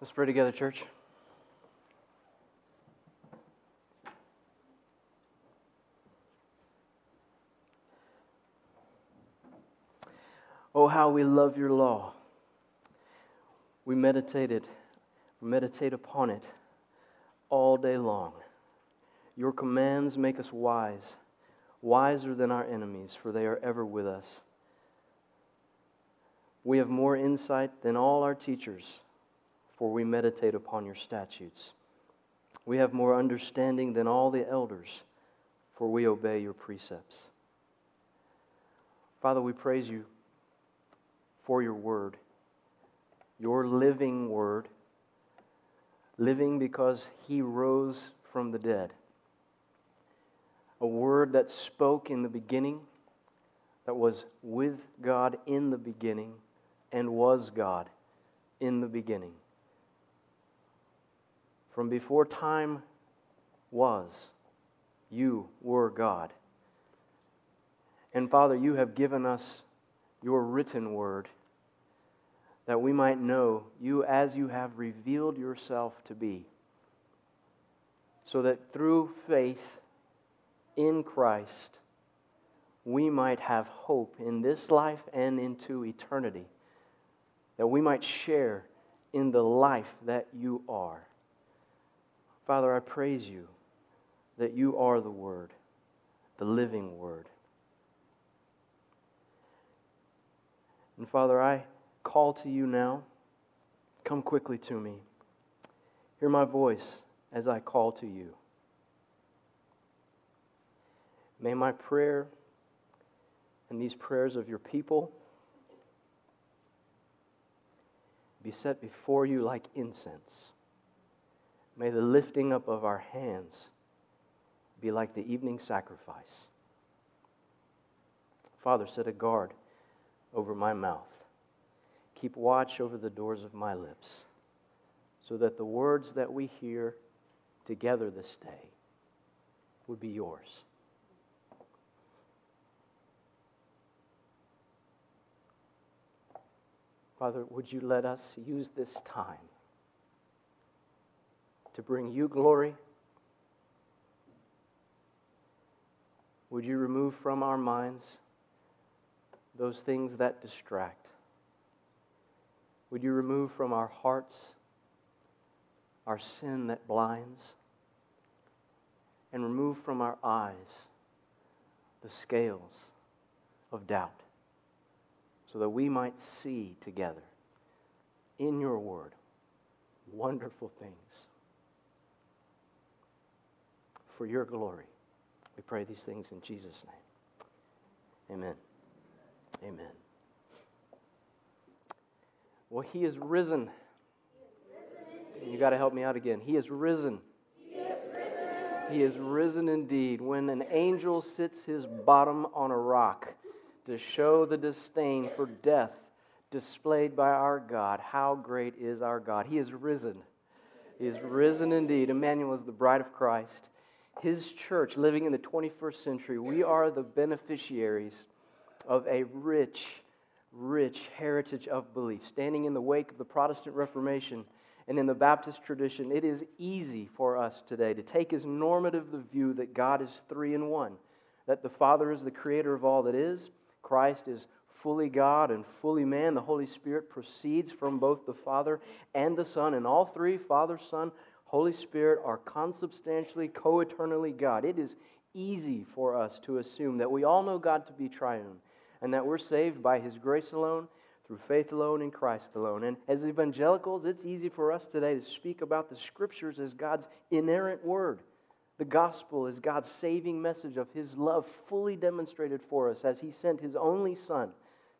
Let's pray together, church. Oh, how we love your law. We meditated, meditate upon it all day long. Your commands make us wise, wiser than our enemies, for they are ever with us. We have more insight than all our teachers, for we meditate upon your statutes. We have more understanding than all the elders, for we obey your precepts. Father, we praise you for your word, your living word, living because he rose from the dead. A word that spoke in the beginning, that was with God in the beginning, and was God in the beginning. From before time was, you were God. And Father, you have given us your written word that we might know you as you have revealed yourself to be, so that through faith in Christ, we might have hope in this life and into eternity, that we might share in the life that you are. Father, I praise you that you are the Word, the living Word. And Father, I call to you now. Come quickly to me. Hear my voice as I call to you. May my prayer and these prayers of your people be set before you like incense. May the lifting up of our hands be like the evening sacrifice. Father, set a guard over my mouth. Keep watch over the doors of my lips, so that the words that we hear together this day would be yours. Father, would you let us use this time to bring you glory? Would you remove from our minds those things that distract? Would you remove from our hearts our sin that blinds? And remove from our eyes the scales of doubt so that we might see together in your word wonderful things for your glory. We pray these things in Jesus' name. Amen. Amen. Well, he is risen. You got to help me out again. He is risen. He is risen. He is risen indeed. When an angel sits his bottom on a rock to show the disdain for death displayed by our God, how great is our God? He is risen. He is risen indeed. Emmanuel is the bride of Christ. His church, living in the 21st century, we are the beneficiaries of a rich rich heritage of belief. Standing in the wake of the Protestant Reformation and in the Baptist tradition, it is easy for us today to take as normative the view that God is three in one, that the Father is the creator of all that is, Christ is fully God and fully man. The Holy Spirit proceeds from both the Father and the Son, and all three, Father, Son, Holy Spirit, are consubstantially, co eternally God. It is easy for us to assume that we all know God to be triune and that we're saved by His grace alone, through faith alone, in Christ alone. And as evangelicals, it's easy for us today to speak about the Scriptures as God's inerrant word. The gospel is God's saving message of His love fully demonstrated for us as He sent His only Son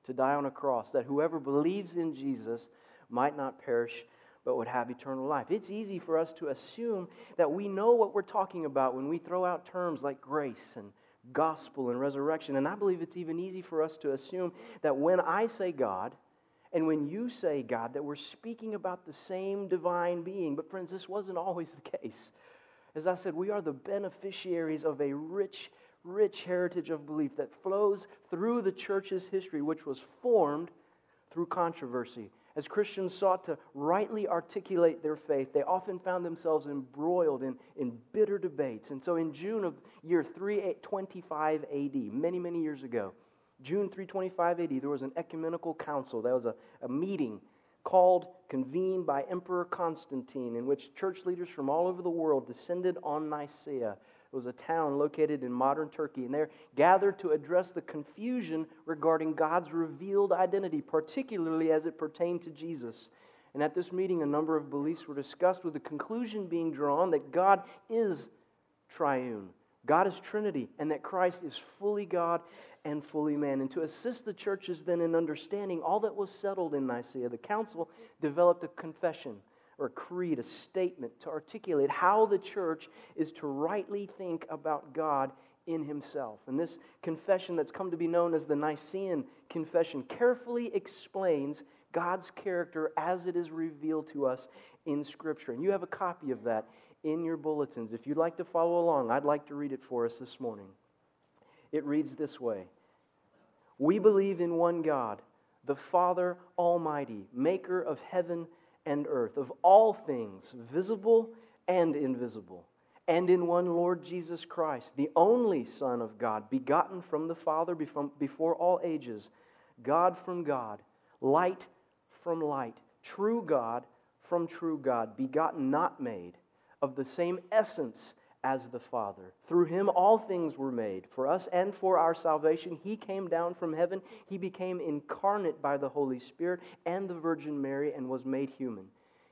to die on a cross, that whoever believes in Jesus might not perish but would have eternal life. It's easy for us to assume that we know what we're talking about when we throw out terms like grace and gospel and resurrection. And I believe it's even easy for us to assume that when I say God and when you say God, that we're speaking about the same divine being. But, friends, this wasn't always the case. As I said, we are the beneficiaries of a rich, rich heritage of belief that flows through the church's history, which was formed through controversy As Christians sought to rightly articulate their faith, they often found themselves embroiled in, in bitter debates. And so in June of year 325 AD, many, many years ago, June 325 AD, there was an ecumenical council. That was a, a meeting called, convened by Emperor Constantine, in which church leaders from all over the world descended on Nicaea it was a town located in modern Turkey, and they're gathered to address the confusion regarding God's revealed identity, particularly as it pertained to Jesus. And at this meeting, a number of beliefs were discussed, with the conclusion being drawn that God is triune, God is Trinity, and that Christ is fully God and fully man. And to assist the churches then in understanding all that was settled in Nicaea, the council developed a confession or a creed, a statement to articulate how the church is to rightly think about God in himself. And this confession that's come to be known as the Nicene Confession carefully explains God's character as it is revealed to us in Scripture. And you have a copy of that in your bulletins. If you'd like to follow along, I'd like to read it for us this morning. It reads this way We believe in one God, the Father Almighty, maker of heaven and earth, of all things, visible and invisible, and in one Lord Jesus Christ, the only Son of God, begotten from the Father before all ages, God from God, light from light, true God from true God, begotten, not made, of the same essence as the Father. Through him all things were made. For us and for our salvation, he came down from heaven. He became incarnate by the Holy Spirit and the Virgin Mary and was made human.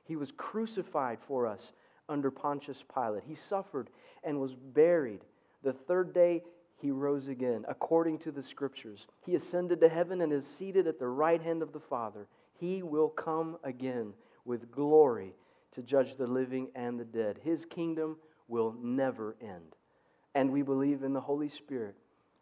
He was crucified for us under Pontius Pilate. He suffered and was buried. The third day, he rose again, according to the Scriptures. He ascended to heaven and is seated at the right hand of the Father. He will come again with glory to judge the living and the dead. His kingdom will never end. And we believe in the Holy Spirit,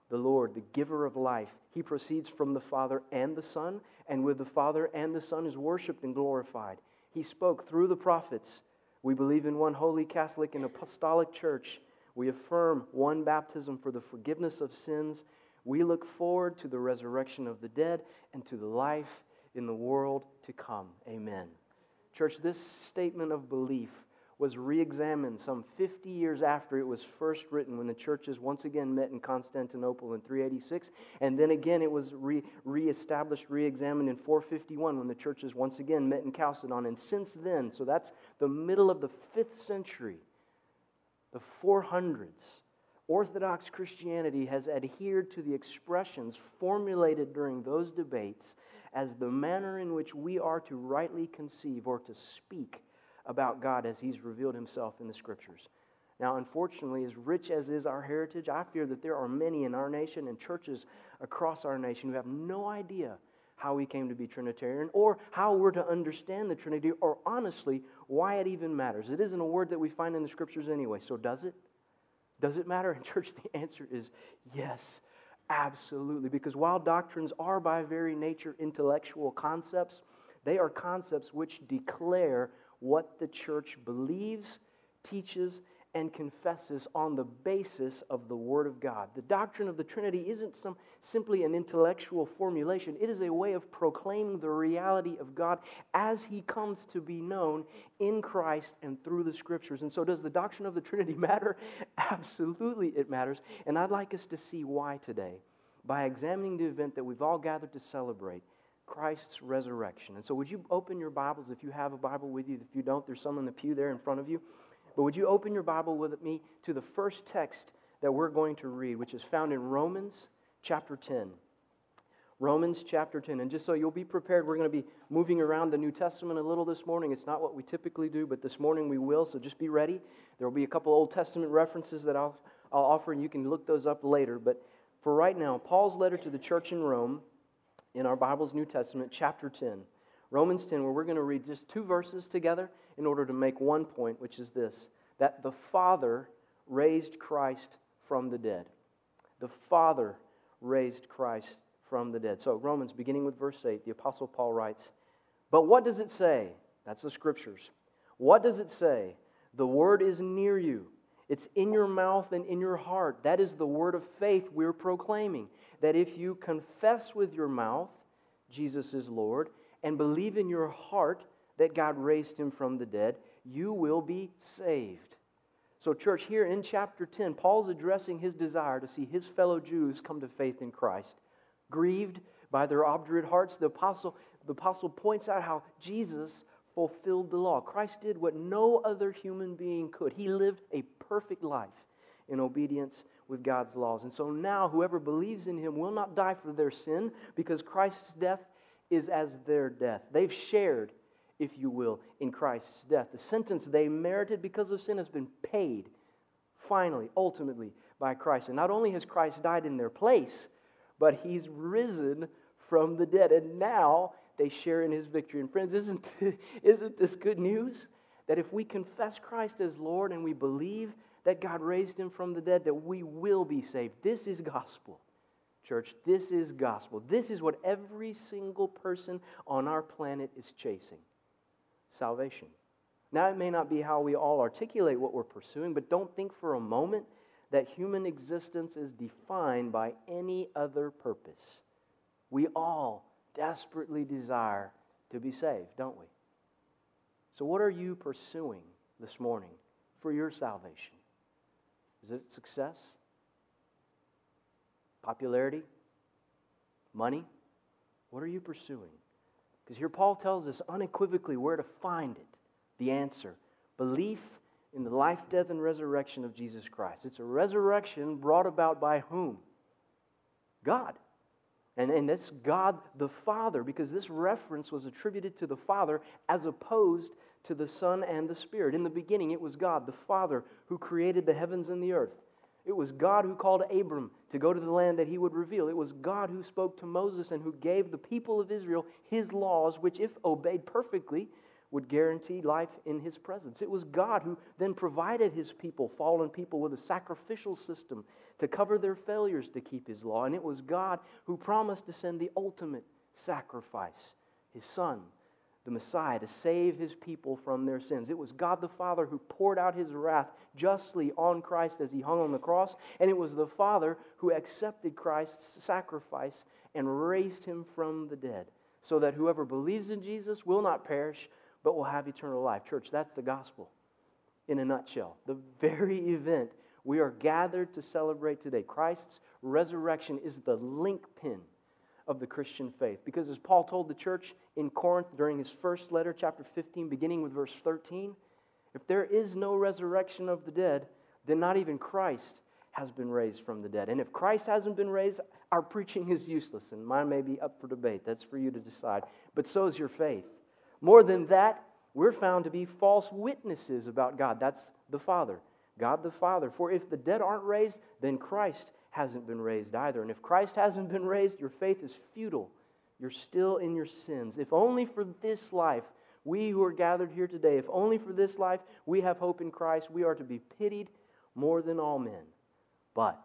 the Lord, the giver of life. He proceeds from the Father and the Son, and with the Father and the Son is worshiped and glorified. He spoke through the prophets. We believe in one holy Catholic and apostolic church. We affirm one baptism for the forgiveness of sins. We look forward to the resurrection of the dead and to the life in the world to come. Amen. Church, this statement of belief was re examined some 50 years after it was first written when the churches once again met in Constantinople in 386. And then again, it was re established, re examined in 451 when the churches once again met in Chalcedon. And since then, so that's the middle of the fifth century, the 400s, Orthodox Christianity has adhered to the expressions formulated during those debates as the manner in which we are to rightly conceive or to speak about God as He's revealed Himself in the Scriptures. Now, unfortunately, as rich as is our heritage, I fear that there are many in our nation and churches across our nation who have no idea how we came to be Trinitarian or how we're to understand the Trinity or honestly why it even matters. It isn't a word that we find in the Scriptures anyway, so does it? Does it matter? In church, the answer is yes, absolutely. Because while doctrines are by very nature intellectual concepts, they are concepts which declare what the church believes, teaches, and confesses on the basis of the Word of God. The doctrine of the Trinity isn't some, simply an intellectual formulation, it is a way of proclaiming the reality of God as He comes to be known in Christ and through the Scriptures. And so, does the doctrine of the Trinity matter? Absolutely, it matters. And I'd like us to see why today by examining the event that we've all gathered to celebrate Christ's resurrection. And so, would you open your Bibles if you have a Bible with you? If you don't, there's some in the pew there in front of you. But would you open your Bible with me to the first text that we're going to read, which is found in Romans chapter 10. Romans chapter 10. And just so you'll be prepared, we're going to be moving around the New Testament a little this morning. It's not what we typically do, but this morning we will, so just be ready. There will be a couple Old Testament references that I'll, I'll offer, and you can look those up later. But for right now, Paul's letter to the church in Rome in our Bible's New Testament, chapter 10. Romans 10, where we're going to read just two verses together in order to make one point, which is this that the Father raised Christ from the dead. The Father raised Christ from the dead. So, Romans, beginning with verse 8, the Apostle Paul writes, But what does it say? That's the scriptures. What does it say? The word is near you. It's in your mouth and in your heart. That is the word of faith we're proclaiming that if you confess with your mouth Jesus is Lord and believe in your heart that God raised him from the dead, you will be saved. So, church, here in chapter 10, Paul's addressing his desire to see his fellow Jews come to faith in Christ. Grieved by their obdurate hearts, the apostle, the apostle points out how Jesus fulfilled the law. Christ did what no other human being could. He lived a perfect life in obedience with God's laws. And so now, whoever believes in him will not die for their sin because Christ's death is as their death. They've shared, if you will, in Christ's death. The sentence they merited because of sin has been paid, finally, ultimately, by Christ. And not only has Christ died in their place, but he's risen from the dead. And now they share in his victory. And friends, isn't, isn't this good news? That if we confess Christ as Lord and we believe that God raised him from the dead, that we will be saved. This is gospel. Church, this is gospel. This is what every single person on our planet is chasing salvation. Now, it may not be how we all articulate what we're pursuing, but don't think for a moment that human existence is defined by any other purpose. We all desperately desire to be saved, don't we? So, what are you pursuing this morning for your salvation? Is it success? Popularity? Money? What are you pursuing? Because here Paul tells us unequivocally where to find it the answer belief in the life, death, and resurrection of Jesus Christ. It's a resurrection brought about by whom? God. And, and that's God the Father, because this reference was attributed to the Father as opposed to the Son and the Spirit. In the beginning, it was God, the Father, who created the heavens and the earth. It was God who called Abram to go to the land that he would reveal. It was God who spoke to Moses and who gave the people of Israel his laws, which, if obeyed perfectly, would guarantee life in his presence. It was God who then provided his people, fallen people, with a sacrificial system to cover their failures to keep his law. And it was God who promised to send the ultimate sacrifice, his son, the Messiah, to save his people from their sins. It was God the Father who poured out his wrath justly on Christ as he hung on the cross. And it was the Father who accepted Christ's sacrifice and raised him from the dead, so that whoever believes in Jesus will not perish, but will have eternal life. Church, that's the gospel in a nutshell. The very event we are gathered to celebrate today. Christ's resurrection is the linchpin of the Christian faith. Because as Paul told the church in Corinth during his first letter, chapter 15, beginning with verse 13, if there is no resurrection of the dead, then not even Christ has been raised from the dead. And if Christ hasn't been raised, our preaching is useless, and mine may be up for debate. That's for you to decide. But so is your faith. More than that, we're found to be false witnesses about God. That's the Father. God the Father. For if the dead aren't raised, then Christ hasn't been raised either. And if Christ hasn't been raised, your faith is futile. You're still in your sins. If only for this life, we who are gathered here today, if only for this life we have hope in Christ, we are to be pitied more than all men. But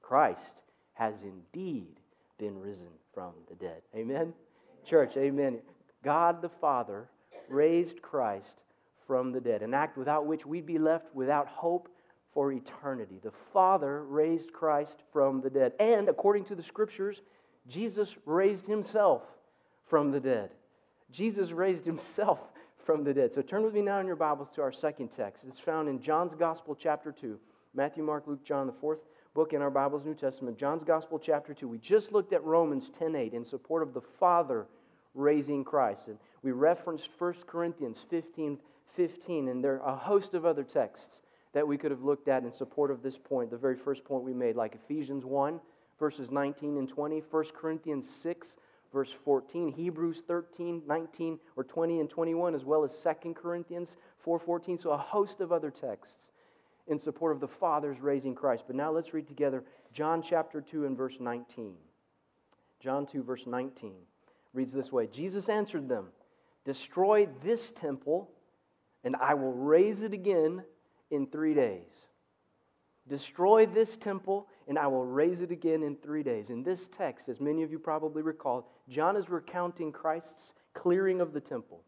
Christ has indeed been risen from the dead. Amen? Church, amen. God the Father raised Christ from the dead, an act without which we'd be left without hope for eternity. The Father raised Christ from the dead. And according to the scriptures, Jesus raised himself from the dead. Jesus raised himself from the dead. So turn with me now in your Bibles to our second text. It's found in John's Gospel, chapter 2. Matthew, Mark, Luke, John, the fourth book in our Bible's New Testament. John's Gospel, chapter 2. We just looked at Romans 10 8 in support of the Father raising Christ. And we referenced 1 Corinthians 15 15, and there are a host of other texts that we could have looked at in support of this point, the very first point we made, like Ephesians 1, verses 19 and 20, 1 Corinthians 6, verse 14, Hebrews 13, 19, or 20 and 21, as well as 2 Corinthians 4.14. So a host of other texts in support of the Father's raising Christ. But now let's read together John chapter 2 and verse 19. John 2, verse 19 reads this way Jesus answered them, Destroy this temple and I will raise it again in three days. Destroy this temple, and I will raise it again in three days. In this text, as many of you probably recall, John is recounting Christ's clearing of the temple.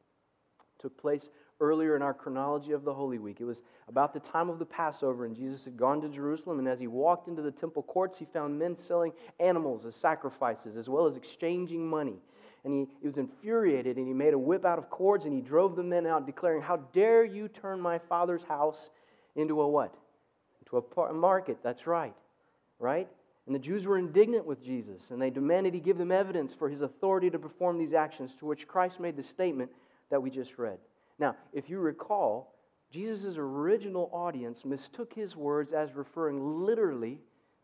It took place earlier in our chronology of the Holy Week. It was about the time of the Passover, and Jesus had gone to Jerusalem. And as he walked into the temple courts, he found men selling animals as sacrifices, as well as exchanging money. and he, he was infuriated, and he made a whip out of cords, and he drove the men out, declaring, How dare you turn my father's house into a what? Into a, market. That's right. Right? And the Jews were indignant with Jesus, and they demanded he give them evidence for his authority to perform these actions, to which Christ made the statement that we just read. Now, if you recall, Jesus' original audience mistook his words as referring literally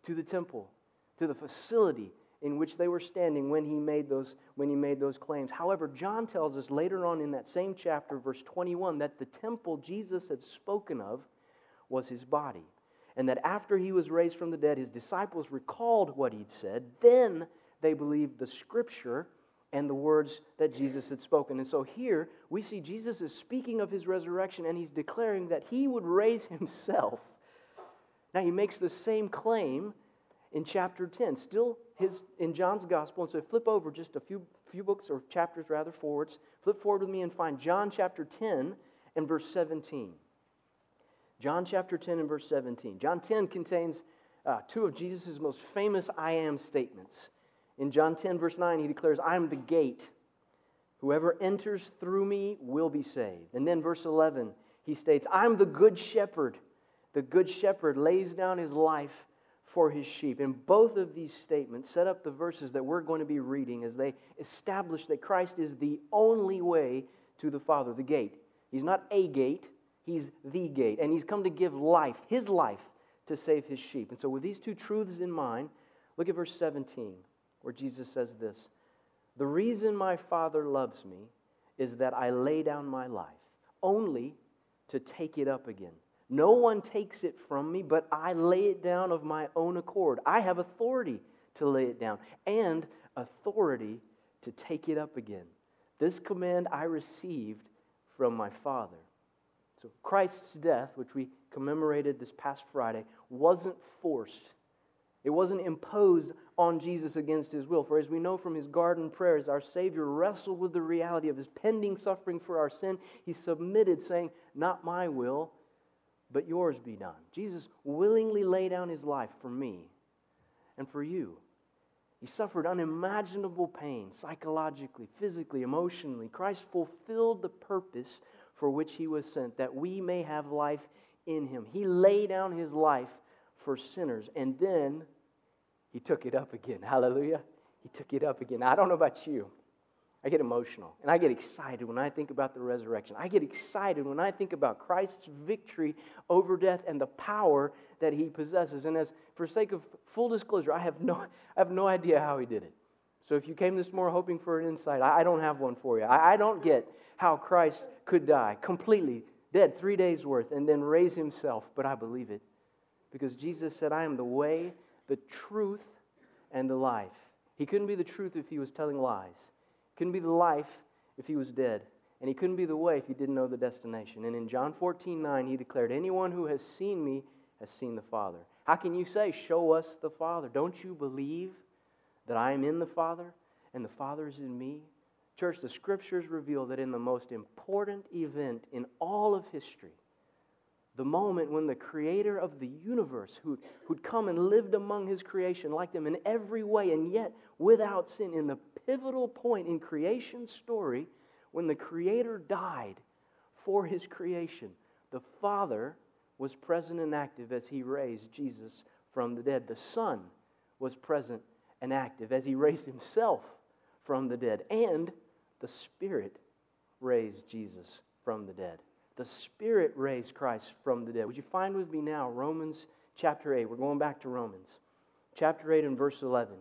to the temple, to the facility in which they were standing when he made those, when he made those claims. However, John tells us later on in that same chapter, verse 21, that the temple Jesus had spoken of was his body. And that after he was raised from the dead, his disciples recalled what he'd said. Then they believed the scripture and the words that Jesus had spoken. And so here we see Jesus is speaking of his resurrection and he's declaring that he would raise himself. Now he makes the same claim in chapter 10, still his in John's gospel. And so flip over just a few few books or chapters rather forwards. Flip forward with me and find John chapter 10 and verse 17. John chapter 10 and verse 17. John 10 contains uh, two of Jesus' most famous I am statements. In John 10, verse 9, he declares, I am the gate. Whoever enters through me will be saved. And then, verse 11, he states, I'm the good shepherd. The good shepherd lays down his life for his sheep. And both of these statements set up the verses that we're going to be reading as they establish that Christ is the only way to the Father, the gate. He's not a gate, he's the gate. And he's come to give life, his life, to save his sheep. And so, with these two truths in mind, look at verse 17 where Jesus says this The reason my Father loves me is that I lay down my life, only to take it up again. No one takes it from me, but I lay it down of my own accord. I have authority to lay it down and authority to take it up again. This command I received from my Father. So Christ's death, which we commemorated this past Friday, wasn't forced. It wasn't imposed on Jesus against his will. For as we know from his garden prayers, our Savior wrestled with the reality of his pending suffering for our sin. He submitted, saying, Not my will, but yours be done. Jesus willingly laid down his life for me and for you. He suffered unimaginable pain, psychologically, physically, emotionally. Christ fulfilled the purpose for which he was sent, that we may have life in him. He laid down his life for sinners, and then he took it up again. Hallelujah. He took it up again. I don't know about you. I get emotional and I get excited when I think about the resurrection. I get excited when I think about Christ's victory over death and the power that he possesses. And as for sake of full disclosure, I have no, I have no idea how he did it. So if you came this morning hoping for an insight, I, don't have one for you. I, I don't get how Christ could die completely, dead three days worth, and then raise himself, but I believe it. Because Jesus said, I am the way, the truth, and the life. He couldn't be the truth if he was telling lies. He couldn't be the life if he was dead. And he couldn't be the way if he didn't know the destination. And in John 14, 9, he declared, Anyone who has seen me has seen the Father. How can you say, Show us the Father? Don't you believe that I am in the Father and the Father is in me? Church, the scriptures reveal that in the most important event in all of history, the moment when the creator of the universe, who'd, who'd come and lived among his creation like them in every way, and yet without sin, in the pivotal point in creation's story, when the creator died for his creation, the Father was present and active as he raised Jesus from the dead. The Son was present and active as he raised himself from the dead. And the Spirit raised Jesus from the dead. The Spirit raised Christ from the dead. Would you find with me now Romans chapter 8? We're going back to Romans. Chapter 8 and verse 11.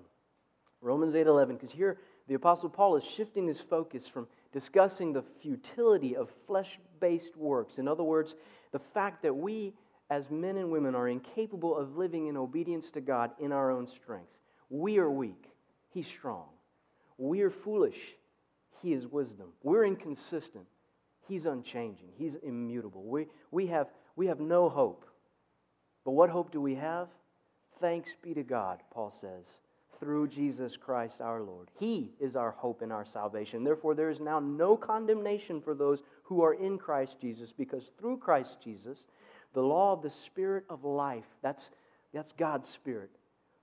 Romans 8 11. Because here the Apostle Paul is shifting his focus from discussing the futility of flesh based works. In other words, the fact that we as men and women are incapable of living in obedience to God in our own strength. We are weak, He's strong. We are foolish, He is wisdom. We're inconsistent, He's unchanging, He's immutable. We, we, have, we have no hope. But what hope do we have? Thanks be to God, Paul says, through Jesus Christ our Lord. He is our hope and our salvation. Therefore, there is now no condemnation for those who are in Christ Jesus, because through Christ Jesus, the law of the Spirit of life, that's, that's God's Spirit,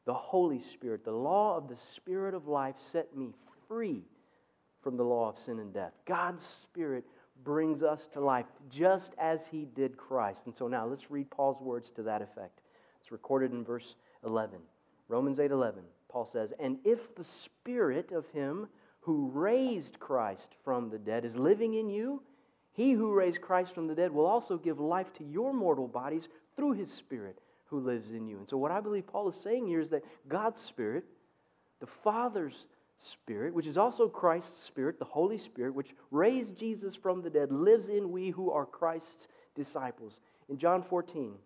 the Holy Spirit, the law of the Spirit of life set me free from the law of sin and death. God's Spirit brings us to life just as he did Christ. And so now let's read Paul's words to that effect. It's recorded in verse 11. Romans 8:11. Paul says, "And if the spirit of him who raised Christ from the dead is living in you, he who raised Christ from the dead will also give life to your mortal bodies through his spirit who lives in you." And so what I believe Paul is saying here is that God's spirit, the Father's Spirit, which is also Christ's Spirit, the Holy Spirit, which raised Jesus from the dead, lives in we who are Christ's disciples. In John 14,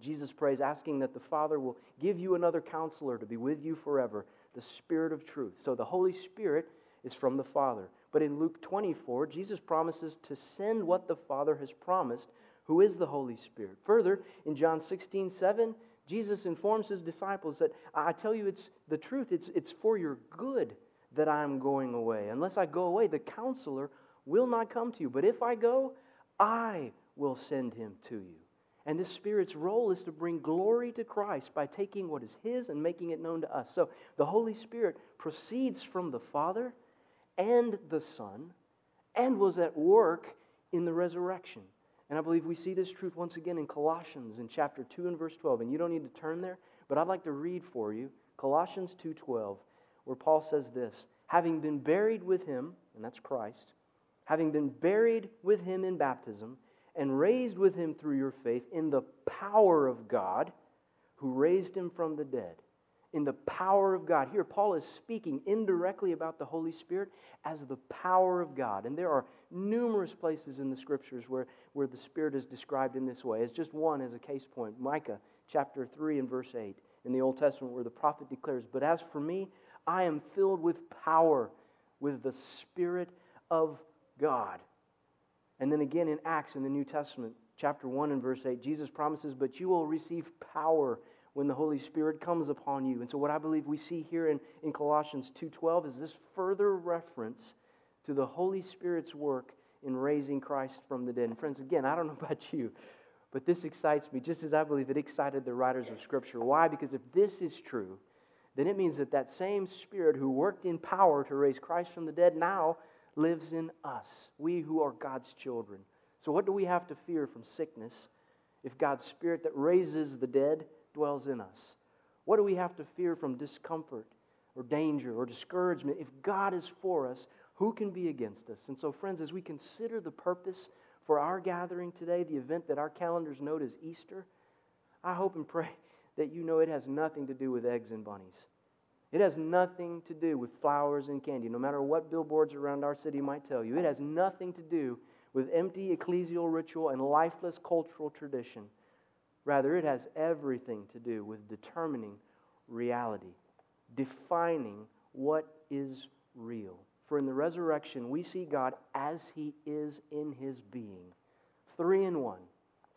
Jesus prays, asking that the Father will give you another counselor to be with you forever, the Spirit of truth. So the Holy Spirit is from the Father. But in Luke 24, Jesus promises to send what the Father has promised, who is the Holy Spirit. Further, in John 16, 7, Jesus informs his disciples that I tell you it's the truth, it's, it's for your good that I'm going away. Unless I go away, the counselor will not come to you. But if I go, I will send him to you. And this Spirit's role is to bring glory to Christ by taking what is His and making it known to us. So the Holy Spirit proceeds from the Father and the Son and was at work in the resurrection. And I believe we see this truth once again in Colossians in chapter 2 and verse 12. And you don't need to turn there, but I'd like to read for you Colossians 2:12, where Paul says this, having been buried with him, and that's Christ, having been buried with him in baptism and raised with him through your faith in the power of God who raised him from the dead in the power of God. Here, Paul is speaking indirectly about the Holy Spirit as the power of God. And there are numerous places in the scriptures where, where the Spirit is described in this way. As just one as a case point Micah chapter 3 and verse 8 in the Old Testament, where the prophet declares, But as for me, I am filled with power, with the Spirit of God. And then again in Acts in the New Testament, chapter 1 and verse 8, Jesus promises, But you will receive power when the Holy Spirit comes upon you. And so what I believe we see here in, in Colossians 2.12 is this further reference to the Holy Spirit's work in raising Christ from the dead. And friends, again, I don't know about you, but this excites me just as I believe it excited the writers of Scripture. Why? Because if this is true, then it means that that same Spirit who worked in power to raise Christ from the dead now lives in us, we who are God's children. So, what do we have to fear from sickness if God's Spirit that raises the dead dwells in us? What do we have to fear from discomfort or danger or discouragement? If God is for us, who can be against us? And so, friends, as we consider the purpose for our gathering today, the event that our calendars note as Easter, I hope and pray that you know it has nothing to do with eggs and bunnies. It has nothing to do with flowers and candy, no matter what billboards around our city might tell you. It has nothing to do with empty ecclesial ritual and lifeless cultural tradition. Rather, it has everything to do with determining reality, defining what is real. For in the resurrection, we see God as he is in his being three in one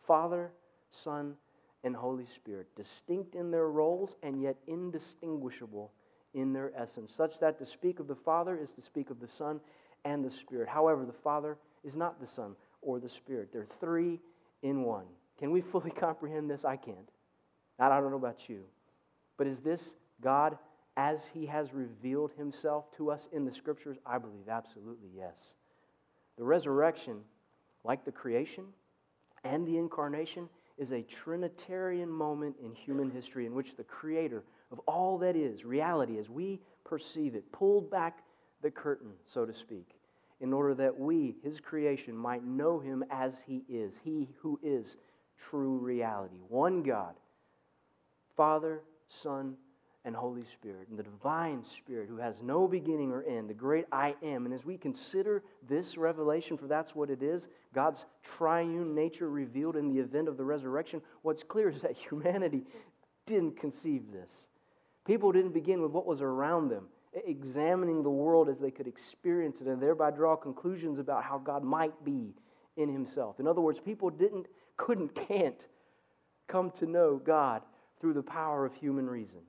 Father, Son, and Holy Spirit, distinct in their roles and yet indistinguishable in their essence, such that to speak of the Father is to speak of the Son and the Spirit. However, the Father is not the Son or the Spirit, they're three in one. Can we fully comprehend this? I can't. I don't know about you. But is this God as he has revealed himself to us in the scriptures? I believe absolutely yes. The resurrection, like the creation and the incarnation, is a Trinitarian moment in human history in which the Creator of all that is, reality as we perceive it, pulled back the curtain, so to speak, in order that we, His creation, might know Him as He is, He who is true reality. One God, Father, Son, and Holy Spirit, and the divine Spirit who has no beginning or end, the great I am. And as we consider this revelation, for that's what it is, God's triune nature revealed in the event of the resurrection, what's clear is that humanity didn't conceive this. People didn't begin with what was around them, examining the world as they could experience it and thereby draw conclusions about how God might be in himself. In other words, people didn't couldn't can't come to know God through the power of human reason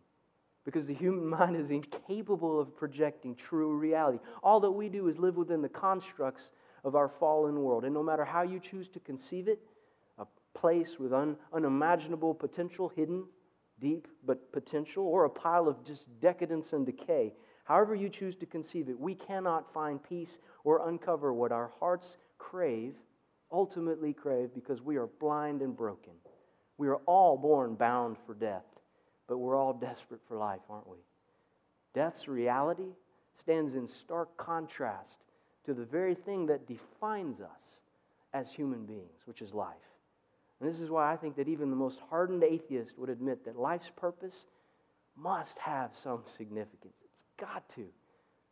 because the human mind is incapable of projecting true reality. All that we do is live within the constructs of our fallen world. And no matter how you choose to conceive it, a place with un, unimaginable potential hidden deep but potential, or a pile of just decadence and decay. However, you choose to conceive it, we cannot find peace or uncover what our hearts crave, ultimately crave, because we are blind and broken. We are all born bound for death, but we're all desperate for life, aren't we? Death's reality stands in stark contrast to the very thing that defines us as human beings, which is life. And this is why I think that even the most hardened atheist would admit that life's purpose must have some significance. It's got to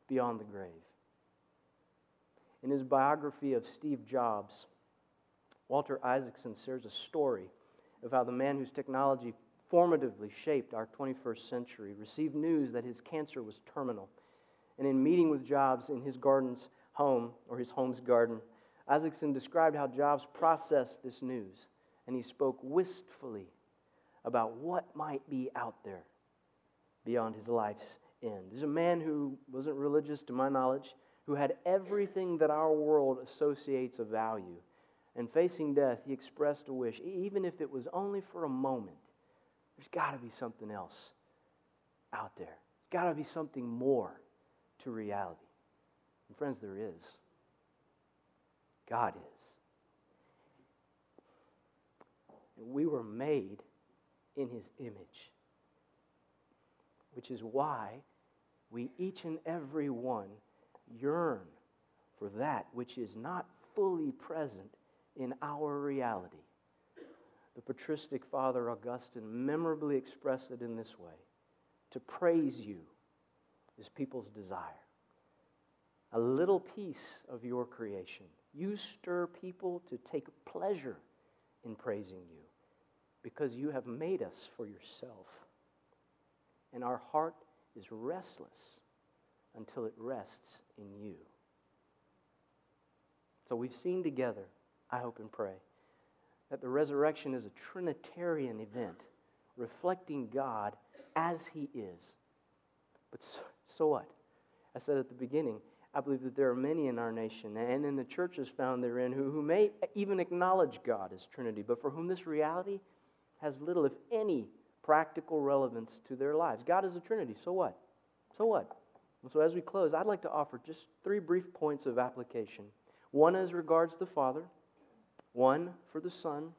beyond the grave. In his biography of Steve Jobs, Walter Isaacson shares a story of how the man whose technology formatively shaped our 21st century received news that his cancer was terminal. And in meeting with Jobs in his garden's home, or his home's garden, Isaacson described how Jobs processed this news, and he spoke wistfully about what might be out there beyond his life's end. There's a man who wasn't religious, to my knowledge, who had everything that our world associates of value. And facing death, he expressed a wish, even if it was only for a moment. There's got to be something else out there. There's got to be something more to reality. And friends, there is. God is. And we were made in his image, which is why we each and every one yearn for that which is not fully present in our reality. The patristic father Augustine memorably expressed it in this way To praise you is people's desire. A little piece of your creation. You stir people to take pleasure in praising you because you have made us for yourself. And our heart is restless until it rests in you. So we've seen together, I hope and pray, that the resurrection is a Trinitarian event reflecting God as He is. But so, so, what? I said at the beginning, I believe that there are many in our nation and in the churches found therein who, who may even acknowledge God as Trinity, but for whom this reality has little, if any, practical relevance to their lives. God is a Trinity. So what? So what? So as we close, I'd like to offer just three brief points of application. One as regards the Father, one for the Son,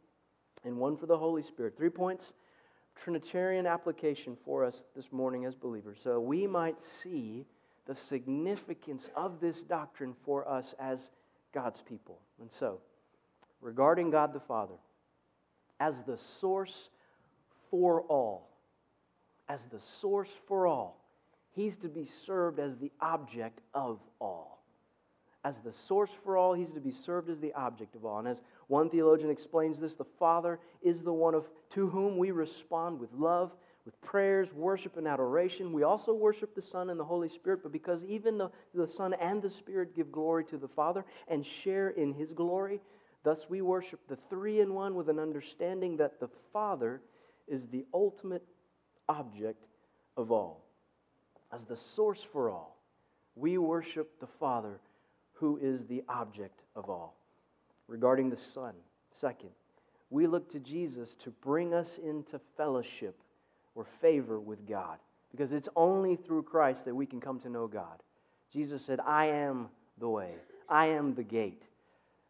and one for the Holy Spirit. Three points, Trinitarian application for us this morning as believers, so we might see the significance of this doctrine for us as God's people. And so, regarding God the Father, as the source for all, as the source for all, He's to be served as the object of all. As the source for all, he's to be served as the object of all. And as one theologian explains this, the Father is the one of, to whom we respond with love, with prayers, worship, and adoration. We also worship the Son and the Holy Spirit, but because even the, the Son and the Spirit give glory to the Father and share in his glory, thus we worship the three in one with an understanding that the Father is the ultimate object of all as the source for all, we worship the Father who is the object of all. Regarding the Son, second, we look to Jesus to bring us into fellowship or favor with God because it's only through Christ that we can come to know God. Jesus said, I am the way, I am the gate.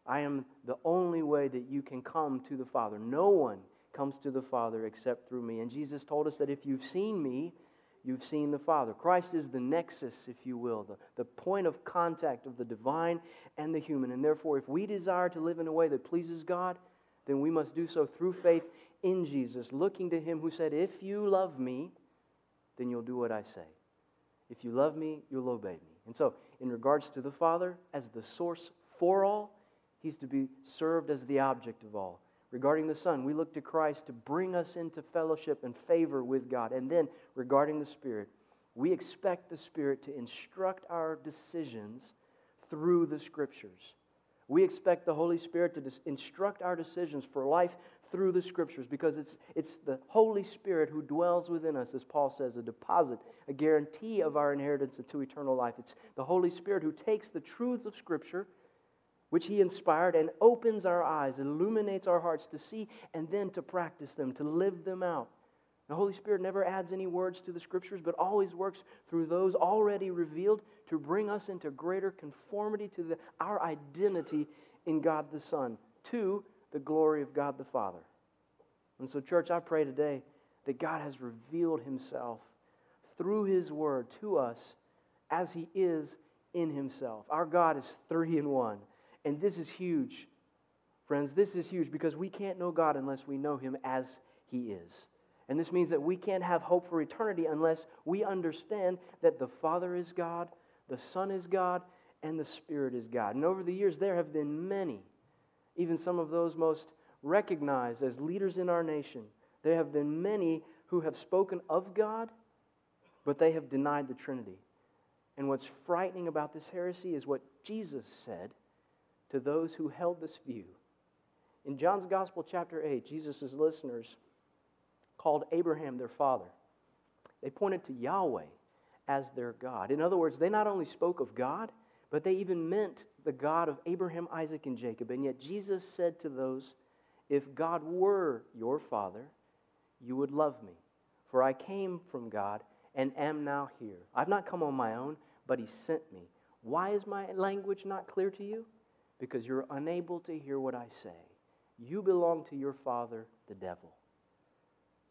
I am the only way that you can come to the Father. No one comes to the Father except through me. And Jesus told us that if you've seen me, you've seen the Father. Christ is the nexus, if you will, the, the point of contact of the divine and the human. And therefore, if we desire to live in a way that pleases God, then we must do so through faith in Jesus, looking to Him who said, If you love me, then you'll do what I say. If you love me, you'll obey me. And so, in regards to the Father, as the source for all, He's to be served as the object of all. Regarding the Son, we look to Christ to bring us into fellowship and favor with God. And then, regarding the Spirit, we expect the Spirit to instruct our decisions through the Scriptures. We expect the Holy Spirit to dis- instruct our decisions for life through the Scriptures because it's, it's the Holy Spirit who dwells within us, as Paul says, a deposit, a guarantee of our inheritance into eternal life. It's the Holy Spirit who takes the truths of Scripture which He inspired and opens our eyes, illuminates our hearts to see, and then to practice them, to live them out The Holy Spirit never adds any words to the Scriptures, but always works through those already revealed to bring us into greater conformity to the, our identity in God the Son, to the glory of God the Father. And so, church, I pray today that God has revealed Himself through His Word to us as He is in Himself. Our God is three in one. And this is huge. Friends, this is huge because we can't know God unless we know Him as He is. And this means that we can't have hope for eternity unless we understand that the Father is God, the Son is God, and the Spirit is God. And over the years, there have been many, even some of those most recognized as leaders in our nation, there have been many who have spoken of God, but they have denied the Trinity. And what's frightening about this heresy is what Jesus said to those who held this view. In John's Gospel, chapter 8, Jesus' listeners called Abraham their father. They pointed to Yahweh as their God. In other words, they not only spoke of God, but they even meant the God of Abraham, Isaac, and Jacob. And yet Jesus said to those, If God were your father, you would love me. For I came from God and am now here. I've not come on my own, but he sent me. Why is my language not clear to you? Because you're unable to hear what I say. You belong to your father, the devil.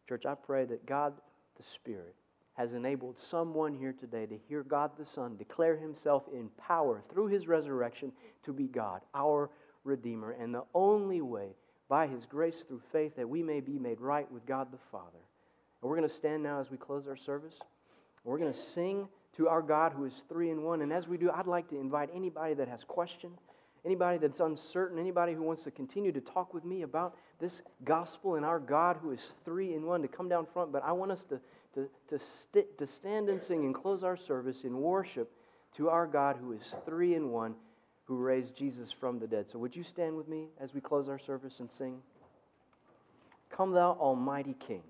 Church, I pray that God the Spirit has enabled someone here today to hear God the Son declare himself in power through his resurrection to be God, our Redeemer, and the only way by his grace through faith that we may be made right with God the Father. And we're going to stand now as we close our service. We're going to sing to our God who is three in one. And as we do, I'd like to invite anybody that has question, anybody that's uncertain, anybody who wants to continue to talk with me about this gospel and our God who is three in one to come down front. But I want us to, to, to, st- to stand and sing and close our service in worship to our God who is three in one, who raised Jesus from the dead. So would you stand with me as we close our service and sing? Come, thou almighty King.